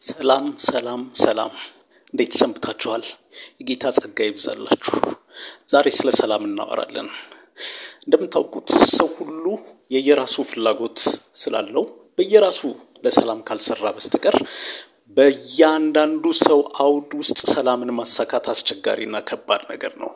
ሰላም ሰላም ሰላም፣ እንዴት ሰንብታችኋል? የጌታ ጸጋ ይብዛላችሁ። ዛሬ ስለ ሰላም እናወራለን። እንደምታውቁት ሰው ሁሉ የየራሱ ፍላጎት ስላለው በየራሱ ለሰላም ካልሰራ በስተቀር በእያንዳንዱ ሰው አውድ ውስጥ ሰላምን ማሳካት አስቸጋሪና ከባድ ነገር ነው።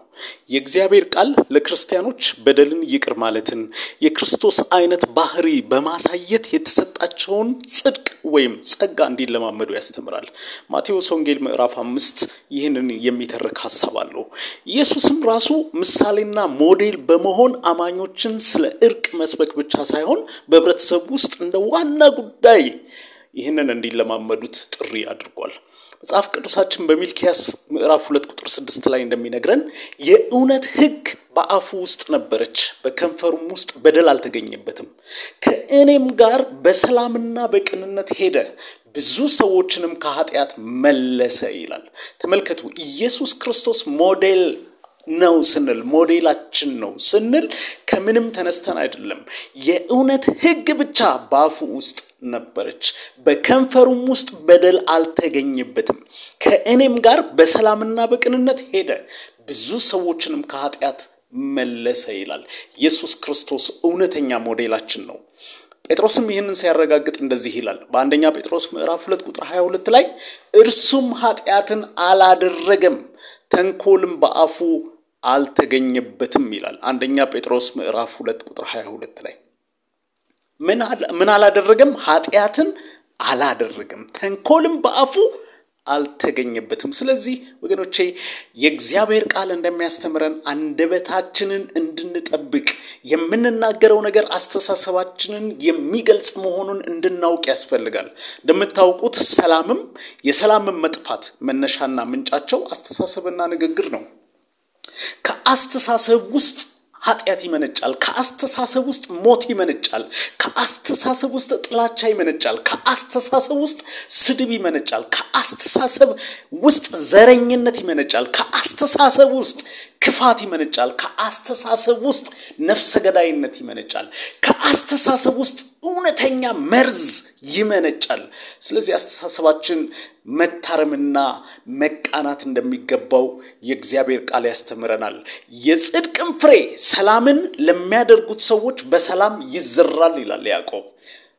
የእግዚአብሔር ቃል ለክርስቲያኖች በደልን ይቅር ማለትን የክርስቶስ አይነት ባህሪ በማሳየት የተሰጣቸውን ጽድቅ ወይም ጸጋ እንዲለማመዱ ያስተምራል። ማቴዎስ ወንጌል ምዕራፍ አምስት ይህንን የሚተርክ ሀሳብ አለው። ኢየሱስም ራሱ ምሳሌና ሞዴል በመሆን አማኞችን ስለ እርቅ መስበክ ብቻ ሳይሆን በህብረተሰቡ ውስጥ እንደ ዋና ጉዳይ ይህንን እንዲለማመዱት ጥሪ አድርጓል። መጽሐፍ ቅዱሳችን በሚልኪያስ ምዕራፍ ሁለት ቁጥር ስድስት ላይ እንደሚነግረን የእውነት ሕግ በአፉ ውስጥ ነበረች፣ በከንፈሩም ውስጥ በደል አልተገኘበትም። ከእኔም ጋር በሰላምና በቅንነት ሄደ፣ ብዙ ሰዎችንም ከኃጢአት መለሰ ይላል። ተመልከቱ፣ ኢየሱስ ክርስቶስ ሞዴል ነው ስንል ሞዴላችን ነው ስንል ከምንም ተነስተን አይደለም። የእውነት ሕግ ብቻ በአፉ ውስጥ ነበረች፣ በከንፈሩም ውስጥ በደል አልተገኘበትም። ከእኔም ጋር በሰላምና በቅንነት ሄደ፣ ብዙ ሰዎችንም ከኃጢአት መለሰ ይላል። ኢየሱስ ክርስቶስ እውነተኛ ሞዴላችን ነው። ጴጥሮስም ይህንን ሲያረጋግጥ እንደዚህ ይላል በአንደኛ ጴጥሮስ ምዕራፍ ሁለት ቁጥር 22 ላይ እርሱም ኃጢአትን አላደረገም ተንኮልም በአፉ አልተገኘበትም ይላል። አንደኛ ጴጥሮስ ምዕራፍ ሁለት ቁጥር 22 ላይ ምን አላደረገም? ኃጢአትን አላደረገም፣ ተንኮልም በአፉ አልተገኘበትም። ስለዚህ ወገኖቼ የእግዚአብሔር ቃል እንደሚያስተምረን አንደበታችንን እንድንጠብቅ የምንናገረው ነገር አስተሳሰባችንን የሚገልጽ መሆኑን እንድናውቅ ያስፈልጋል። እንደምታውቁት ሰላምም የሰላምን መጥፋት መነሻና ምንጫቸው አስተሳሰብና ንግግር ነው። ከአስተሳሰብ ውስጥ ኃጢአት ይመነጫል። ከአስተሳሰብ ውስጥ ሞት ይመነጫል። ከአስተሳሰብ ውስጥ ጥላቻ ይመነጫል። ከአስተሳሰብ ውስጥ ስድብ ይመነጫል። ከአስተሳሰብ ውስጥ ዘረኝነት ይመነጫል። ከአስተሳሰብ ውስጥ ክፋት ይመነጫል። ከአስተሳሰብ ውስጥ ነፍሰ ገዳይነት ይመነጫል። ከአስተሳሰብ ውስጥ እውነተኛ መርዝ ይመነጫል። ስለዚህ አስተሳሰባችን መታረምና መቃናት እንደሚገባው የእግዚአብሔር ቃል ያስተምረናል። የጽድቅም ፍሬ ሰላምን ለሚያደርጉት ሰዎች በሰላም ይዘራል ይላል ያዕቆብ።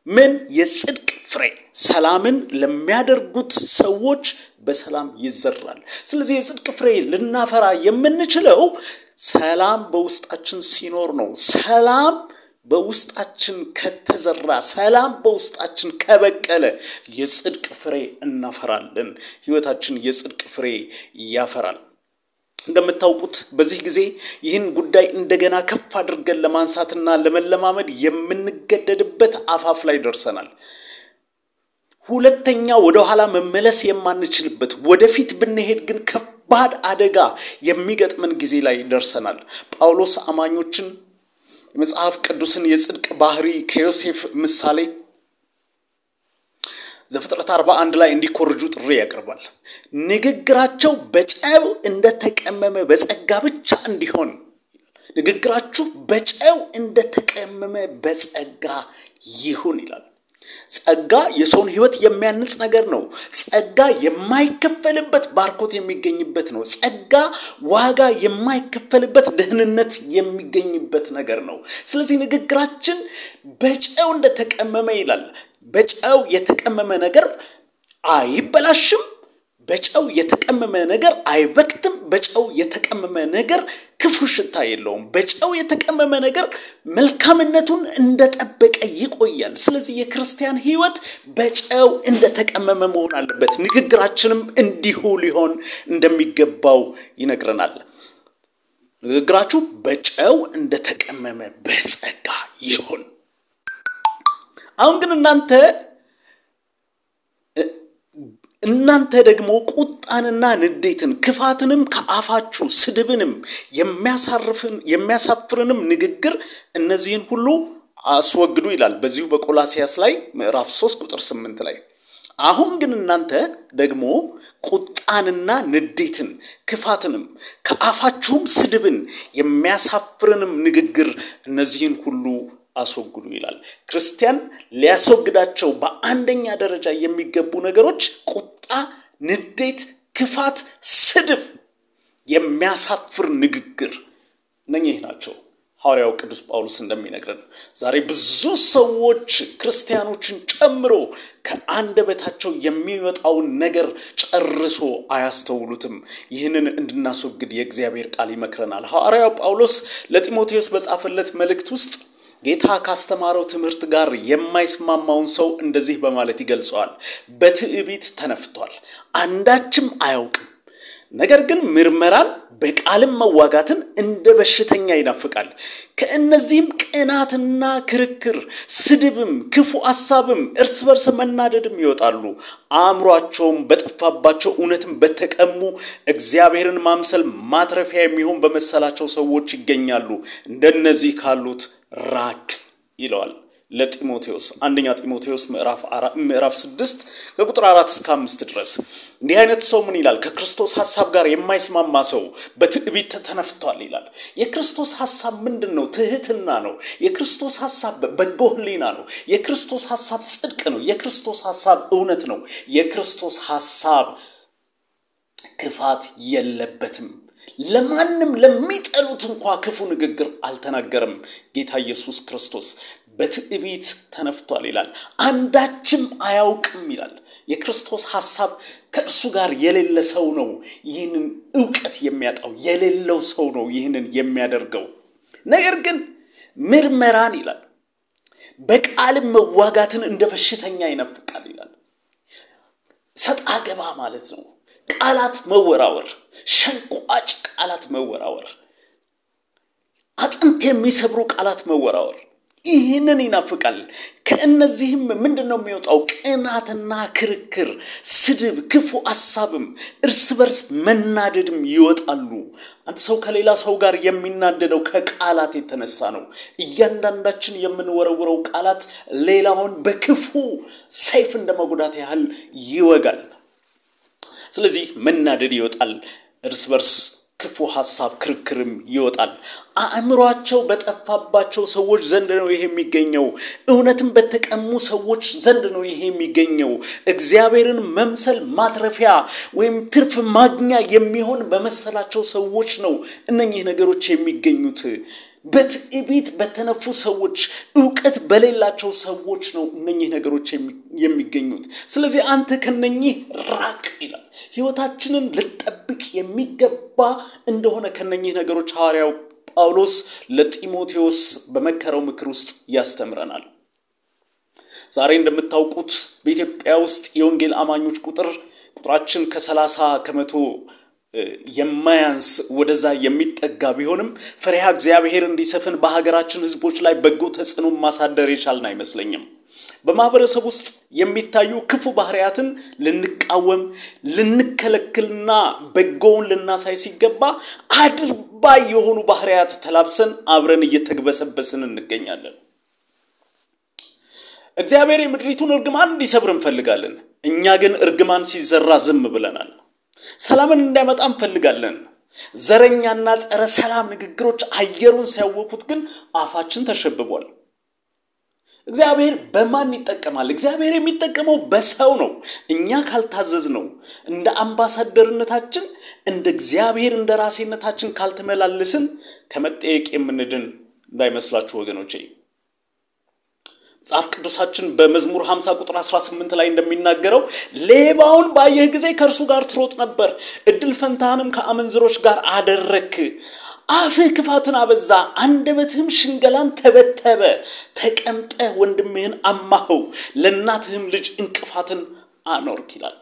ምን የጽድቅ ፍሬ ሰላምን ለሚያደርጉት ሰዎች በሰላም ይዘራል። ስለዚህ የጽድቅ ፍሬ ልናፈራ የምንችለው ሰላም በውስጣችን ሲኖር ነው። ሰላም በውስጣችን ከተዘራ፣ ሰላም በውስጣችን ከበቀለ የጽድቅ ፍሬ እናፈራለን። ሕይወታችን የጽድቅ ፍሬ ያፈራል። እንደምታውቁት በዚህ ጊዜ ይህን ጉዳይ እንደገና ከፍ አድርገን ለማንሳትና ለመለማመድ የምንገደድበት አፋፍ ላይ ደርሰናል። ሁለተኛ ወደኋላ መመለስ የማንችልበት ወደፊት ብንሄድ ግን ከባድ አደጋ የሚገጥመን ጊዜ ላይ ደርሰናል። ጳውሎስ አማኞችን የመጽሐፍ ቅዱስን የጽድቅ ባህሪ ከዮሴፍ ምሳሌ ዘፍጥረት አርባ አንድ ላይ እንዲኮርጁ ጥሪ ያቀርባል። ንግግራቸው በጨው እንደተቀመመ በጸጋ ብቻ እንዲሆን ንግግራችሁ በጨው እንደተቀመመ በጸጋ ይሁን ይላል። ጸጋ የሰውን ሕይወት የሚያንጽ ነገር ነው። ጸጋ የማይከፈልበት ባርኮት የሚገኝበት ነው። ጸጋ ዋጋ የማይከፈልበት ደህንነት የሚገኝበት ነገር ነው። ስለዚህ ንግግራችን በጨው እንደተቀመመ ይላል። በጨው የተቀመመ ነገር አይበላሽም። በጨው የተቀመመ ነገር አይበክትም። በጨው የተቀመመ ነገር ክፉ ሽታ የለውም። በጨው የተቀመመ ነገር መልካምነቱን እንደጠበቀ ይቆያል። ስለዚህ የክርስቲያን ሕይወት በጨው እንደተቀመመ መሆን አለበት። ንግግራችንም እንዲሁ ሊሆን እንደሚገባው ይነግረናል። ንግግራችሁ በጨው እንደተቀመመ በጸጋ ይሁን። አሁን ግን እናንተ እናንተ ደግሞ ቁጣንና ንዴትን ክፋትንም ከአፋችሁ ስድብንም የሚያሳፍርንም ንግግር እነዚህን ሁሉ አስወግዱ ይላል በዚሁ በቆላሲያስ ላይ ምዕራፍ 3 ቁጥር 8 ላይ አሁን ግን እናንተ ደግሞ ቁጣንና ንዴትን ክፋትንም ከአፋችሁም ስድብን የሚያሳፍርንም ንግግር እነዚህን ሁሉ አስወግዱ ይላል። ክርስቲያን ሊያስወግዳቸው በአንደኛ ደረጃ የሚገቡ ነገሮች ንዴት፣ ክፋት፣ ስድብ፣ የሚያሳፍር ንግግር እነኚህ ናቸው። ሐዋርያው ቅዱስ ጳውሎስ እንደሚነግረን ዛሬ ብዙ ሰዎች ክርስቲያኖችን ጨምሮ ከአንደበታቸው የሚወጣውን ነገር ጨርሶ አያስተውሉትም። ይህንን እንድናስወግድ የእግዚአብሔር ቃል ይመክረናል። ሐዋርያው ጳውሎስ ለጢሞቴዎስ በጻፈለት መልእክት ውስጥ ጌታ ካስተማረው ትምህርት ጋር የማይስማማውን ሰው እንደዚህ በማለት ይገልጸዋል። በትዕቢት ተነፍቷል፣ አንዳችም አያውቅም ነገር ግን ምርመራን በቃልም መዋጋትን እንደ በሽተኛ ይናፍቃል። ከእነዚህም ቅናትና ክርክር፣ ስድብም፣ ክፉ ሐሳብም፣ እርስ በርስ መናደድም ይወጣሉ። አእምሯቸውም በጠፋባቸው እውነትም በተቀሙ እግዚአብሔርን ማምሰል ማትረፊያ የሚሆን በመሰላቸው ሰዎች ይገኛሉ። እንደነዚህ ካሉት ራቅ ይለዋል ለጢሞቴዎስ አንደኛ ጢሞቴዎስ ምዕራፍ ስድስት ከቁጥር አራት እስከ አምስት ድረስ እንዲህ አይነት ሰው ምን ይላል? ከክርስቶስ ሐሳብ ጋር የማይስማማ ሰው በትዕቢት ተነፍቷል ይላል። የክርስቶስ ሐሳብ ምንድን ነው? ትህትና ነው። የክርስቶስ ሐሳብ በጎ ሕሊና ነው። የክርስቶስ ሐሳብ ጽድቅ ነው። የክርስቶስ ሐሳብ እውነት ነው። የክርስቶስ ሐሳብ ክፋት የለበትም። ለማንም ለሚጠሉት እንኳ ክፉ ንግግር አልተናገረም። ጌታ ኢየሱስ ክርስቶስ በትዕቢት ተነፍቷል ይላል። አንዳችም አያውቅም ይላል። የክርስቶስ ሐሳብ ከእርሱ ጋር የሌለ ሰው ነው ይህንን እውቀት የሚያጣው፣ የሌለው ሰው ነው ይህንን የሚያደርገው። ነገር ግን ምርመራን ይላል በቃልም መዋጋትን እንደ በሽተኛ ይነፍቃል ይላል። ሰጣ ገባ ማለት ነው። ቃላት መወራወር፣ ሸንቋጭ ቃላት መወራወር፣ አጥንት የሚሰብሩ ቃላት መወራወር ይህንን ይናፍቃል። ከእነዚህም ምንድን ነው የሚወጣው? ቅናትና ክርክር፣ ስድብ፣ ክፉ ሐሳብም፣ እርስ በርስ መናደድም ይወጣሉ። አንድ ሰው ከሌላ ሰው ጋር የሚናደደው ከቃላት የተነሳ ነው። እያንዳንዳችን የምንወረውረው ቃላት ሌላውን በክፉ ሰይፍ እንደ መጉዳት ያህል ይወጋል። ስለዚህ መናደድ ይወጣል። እርስ በርስ ክፉ ሐሳብ ክርክርም ይወጣል። አእምሯቸው በጠፋባቸው ሰዎች ዘንድ ነው ይሄ የሚገኘው። እውነትን በተቀሙ ሰዎች ዘንድ ነው ይሄ የሚገኘው። እግዚአብሔርን መምሰል ማትረፊያ ወይም ትርፍ ማግኛ የሚሆን በመሰላቸው ሰዎች ነው እነኚህ ነገሮች የሚገኙት። በትዕቢት በተነፉ ሰዎች፣ እውቀት በሌላቸው ሰዎች ነው እነኚህ ነገሮች የሚገኙት። ስለዚህ አንተ ከነኚህ ራቅ ይላል። ሕይወታችንን ልጠብቅ የሚገባ እንደሆነ ከነኚህ ነገሮች ሐዋርያው ጳውሎስ ለጢሞቴዎስ በመከረው ምክር ውስጥ ያስተምረናል። ዛሬ እንደምታውቁት በኢትዮጵያ ውስጥ የወንጌል አማኞች ቁጥር ቁጥራችን ከሰላሳ ከመቶ የማያንስ ወደዛ የሚጠጋ ቢሆንም ፈሪሃ እግዚአብሔር እንዲሰፍን በሀገራችን ሕዝቦች ላይ በጎ ተጽዕኖ ማሳደር የቻልን አይመስለኝም። በማህበረሰብ ውስጥ የሚታዩ ክፉ ባህሪያትን ልንቃወም ልንከለክልና በጎውን ልናሳይ ሲገባ አድርባይ የሆኑ ባህሪያት ተላብሰን አብረን እየተግበሰበስን እንገኛለን። እግዚአብሔር የምድሪቱን እርግማን እንዲሰብር እንፈልጋለን። እኛ ግን እርግማን ሲዘራ ዝም ብለናል። ሰላምን እንዲያመጣ እንፈልጋለን። ዘረኛና ጸረ ሰላም ንግግሮች አየሩን ሲያወቁት ግን አፋችን ተሸብቧል። እግዚአብሔር በማን ይጠቀማል? እግዚአብሔር የሚጠቀመው በሰው ነው። እኛ ካልታዘዝ ነው እንደ አምባሳደርነታችን እንደ እግዚአብሔር እንደ ራሴነታችን ካልተመላለስን ከመጠየቅ የምንድን እንዳይመስላችሁ ወገኖቼ። መጽሐፍ ቅዱሳችን በመዝሙር 50 ቁጥር 18 ላይ እንደሚናገረው ሌባውን ባየህ ጊዜ ከእርሱ ጋር ትሮጥ ነበር፣ እድል ፈንታህንም ከአመንዝሮች ጋር አደረክ። አፍህ ክፋትን አበዛ፣ አንደበትህም ሽንገላን ተበተበ። ተቀምጠ ወንድምህን አማኸው፣ ለእናትህም ልጅ እንቅፋትን አኖርክ ይላል።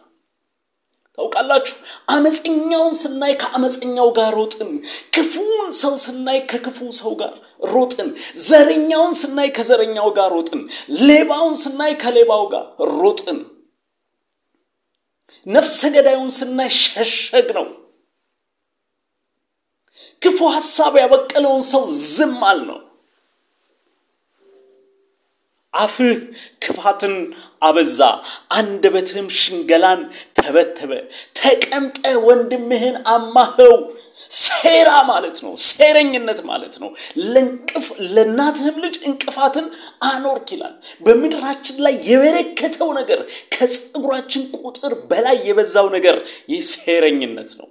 ታውቃላችሁ፣ አመፀኛውን ስናይ ከአመፀኛው ጋር ሮጥን። ክፉውን ሰው ስናይ ከክፉ ሰው ጋር ሮጥን። ዘረኛውን ስናይ ከዘረኛው ጋር ሮጥን። ሌባውን ስናይ ከሌባው ጋር ሮጥን። ነፍሰ ገዳዩን ስናይ ሸሸግ ነው። ክፉ ሐሳብ ያበቀለውን ሰው ዝም አል ነው። አፍህ ክፋትን አበዛ፣ አንደበትህም ሽንገላን ተበተበ። ተቀምጠ ወንድምህን አማኸው። ሴራ ማለት ነው። ሴረኝነት ማለት ነው። ለእንቅፍ ለእናትህም ልጅ እንቅፋትን አኖርክ ይላል። በምድራችን ላይ የበረከተው ነገር ከፀጉራችን ቁጥር በላይ የበዛው ነገር ይህ ሴረኝነት ነው።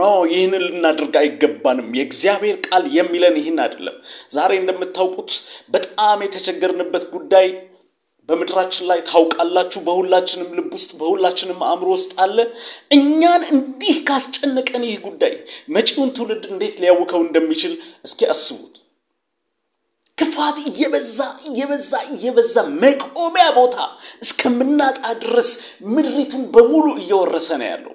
ኖ ይህንን ልናደርግ አይገባንም። የእግዚአብሔር ቃል የሚለን ይህን አይደለም። ዛሬ እንደምታውቁት በጣም የተቸገርንበት ጉዳይ በምድራችን ላይ ታውቃላችሁ። በሁላችንም ልብ ውስጥ በሁላችንም አእምሮ ውስጥ አለ። እኛን እንዲህ ካስጨነቀን ይህ ጉዳይ መጪውን ትውልድ እንዴት ሊያውከው እንደሚችል እስኪ አስቡት። ክፋት እየበዛ እየበዛ እየበዛ መቆሚያ ቦታ እስከምናጣ ድረስ ምድሪቱን በሙሉ እየወረሰ ነው ያለው።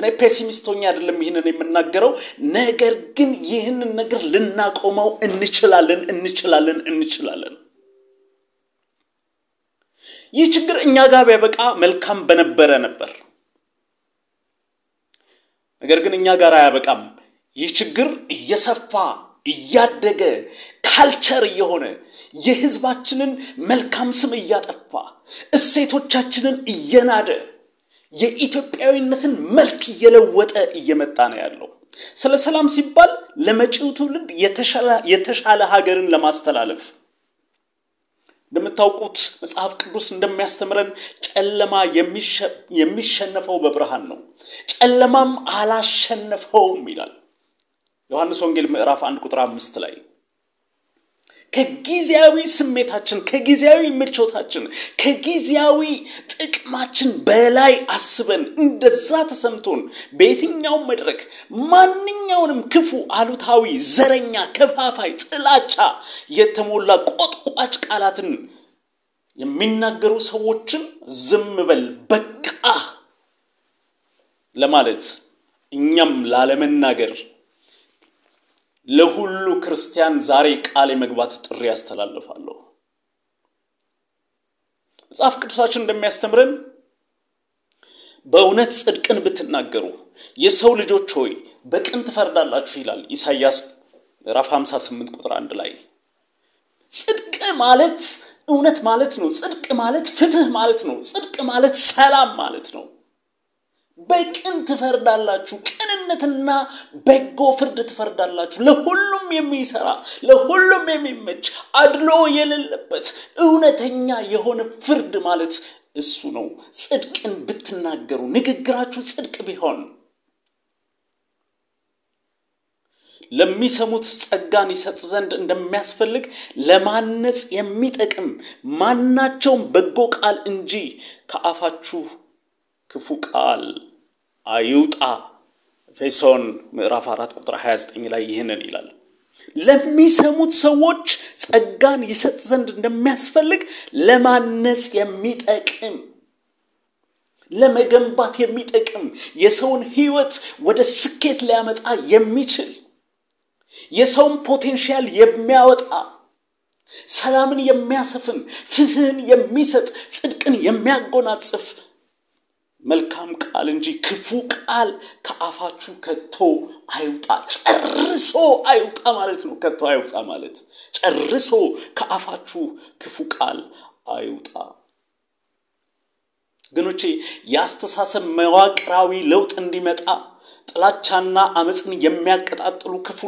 እኔ ፔሲሚስቶኛ አይደለም ይህንን የምናገረው። ነገር ግን ይህንን ነገር ልናቆመው እንችላለን እንችላለን እንችላለን። ይህ ችግር እኛ ጋር ቢያበቃ መልካም በነበረ ነበር። ነገር ግን እኛ ጋር አያበቃም። ይህ ችግር እየሰፋ እያደገ ካልቸር እየሆነ የሕዝባችንን መልካም ስም እያጠፋ እሴቶቻችንን እየናደ የኢትዮጵያዊነትን መልክ እየለወጠ እየመጣ ነው ያለው። ስለ ሰላም ሲባል ለመጪው ትውልድ የተሻለ ሀገርን ለማስተላለፍ እንደምታውቁት መጽሐፍ ቅዱስ እንደሚያስተምረን ጨለማ የሚሸነፈው በብርሃን ነው፣ ጨለማም አላሸነፈውም ይላል ዮሐንስ ወንጌል ምዕራፍ አንድ ቁጥር አምስት ላይ ከጊዜያዊ ስሜታችን ከጊዜያዊ ምቾታችን ከጊዜያዊ ጥቅማችን በላይ አስበን እንደዛ ተሰምቶን በየትኛውም መድረክ ማንኛውንም ክፉ፣ አሉታዊ፣ ዘረኛ፣ ከፋፋይ፣ ጥላቻ የተሞላ ቆጥቋጭ ቃላትን የሚናገሩ ሰዎችን ዝም በል በቃ ለማለት እኛም ላለመናገር ለሁሉ ክርስቲያን ዛሬ ቃል የመግባት ጥሪ ያስተላልፋለሁ። መጽሐፍ ቅዱሳችን እንደሚያስተምረን በእውነት ጽድቅን ብትናገሩ የሰው ልጆች ሆይ በቅን ትፈርዳላችሁ ይላል ኢሳይያስ ምዕራፍ 58 ቁጥር አንድ ላይ። ጽድቅ ማለት እውነት ማለት ነው። ጽድቅ ማለት ፍትህ ማለት ነው። ጽድቅ ማለት ሰላም ማለት ነው። በቅን ትፈርዳላችሁ፣ ቅንነትና በጎ ፍርድ ትፈርዳላችሁ። ለሁሉም የሚሰራ ለሁሉም የሚመች አድሎ የሌለበት እውነተኛ የሆነ ፍርድ ማለት እሱ ነው። ጽድቅን ብትናገሩ ንግግራችሁ ጽድቅ ቢሆን ለሚሰሙት ጸጋን ይሰጥ ዘንድ እንደሚያስፈልግ ለማነጽ የሚጠቅም ማናቸውም በጎ ቃል እንጂ ከአፋችሁ ክፉ ቃል አይውጣ። ኤፌሶን ምዕራፍ 4 ቁጥር 29 ላይ ይህንን ይላል። ለሚሰሙት ሰዎች ጸጋን ይሰጥ ዘንድ እንደሚያስፈልግ ለማነጽ የሚጠቅም ለመገንባት የሚጠቅም የሰውን ሕይወት ወደ ስኬት ሊያመጣ የሚችል የሰውን ፖቴንሻል የሚያወጣ ሰላምን የሚያሰፍን ፍትህን የሚሰጥ ጽድቅን የሚያጎናጽፍ መልካም ቃል እንጂ ክፉ ቃል ከአፋችሁ ከቶ አይውጣ። ጨርሶ አይውጣ ማለት ነው። ከቶ አይውጣ ማለት ጨርሶ ከአፋችሁ ክፉ ቃል አይውጣ። ግኖቼ የአስተሳሰብ መዋቅራዊ ለውጥ እንዲመጣ ጥላቻና አመፅን የሚያቀጣጥሉ ክፉ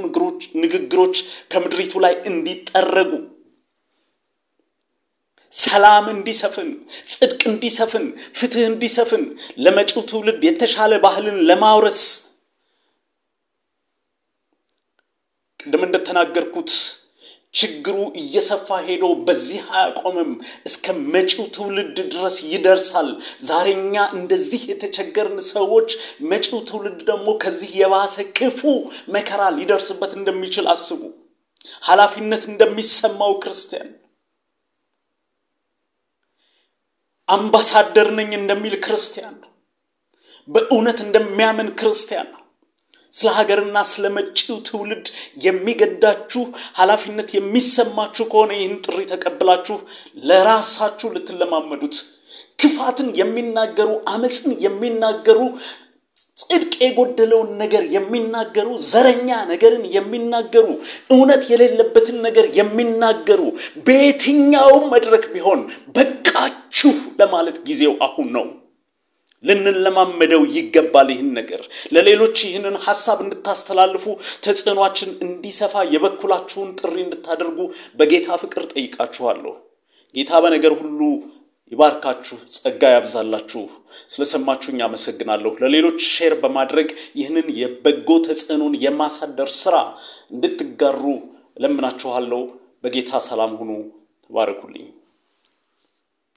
ንግግሮች ከምድሪቱ ላይ እንዲጠረጉ ሰላም እንዲሰፍን፣ ጽድቅ እንዲሰፍን፣ ፍትህ እንዲሰፍን፣ ለመጪው ትውልድ የተሻለ ባህልን ለማውረስ ቅድም እንደተናገርኩት ችግሩ እየሰፋ ሄዶ በዚህ አያቆምም፣ እስከ መጪው ትውልድ ድረስ ይደርሳል። ዛሬኛ እንደዚህ የተቸገርን ሰዎች መጪው ትውልድ ደግሞ ከዚህ የባሰ ክፉ መከራ ሊደርስበት እንደሚችል አስቡ። ኃላፊነት እንደሚሰማው ክርስቲያን አምባሳደር ነኝ እንደሚል ክርስቲያን በእውነት እንደሚያምን ክርስቲያን ስለ ሀገርና ስለ መጪው ትውልድ የሚገዳችሁ ኃላፊነት የሚሰማችሁ ከሆነ ይህን ጥሪ ተቀብላችሁ ለራሳችሁ ልትለማመዱት ክፋትን የሚናገሩ አመፅን የሚናገሩ ጽድቅ የጎደለውን ነገር የሚናገሩ ዘረኛ ነገርን የሚናገሩ እውነት የሌለበትን ነገር የሚናገሩ በየትኛውም መድረክ ቢሆን በቃችሁ ለማለት ጊዜው አሁን ነው። ልንለማመደው ይገባል። ይህን ነገር ለሌሎች ይህንን ሀሳብ እንድታስተላልፉ ተጽዕኗችን እንዲሰፋ የበኩላችሁን ጥሪ እንድታደርጉ በጌታ ፍቅር ጠይቃችኋለሁ። ጌታ በነገር ሁሉ ይባርካችሁ፣ ጸጋ ያብዛላችሁ። ስለሰማችሁኝ አመሰግናለሁ። ለሌሎች share በማድረግ ይህንን የበጎ ተጽዕኖን የማሳደር ስራ እንድትጋሩ እለምናችኋለሁ። በጌታ ሰላም ሁኑ። ተባረኩልኝ።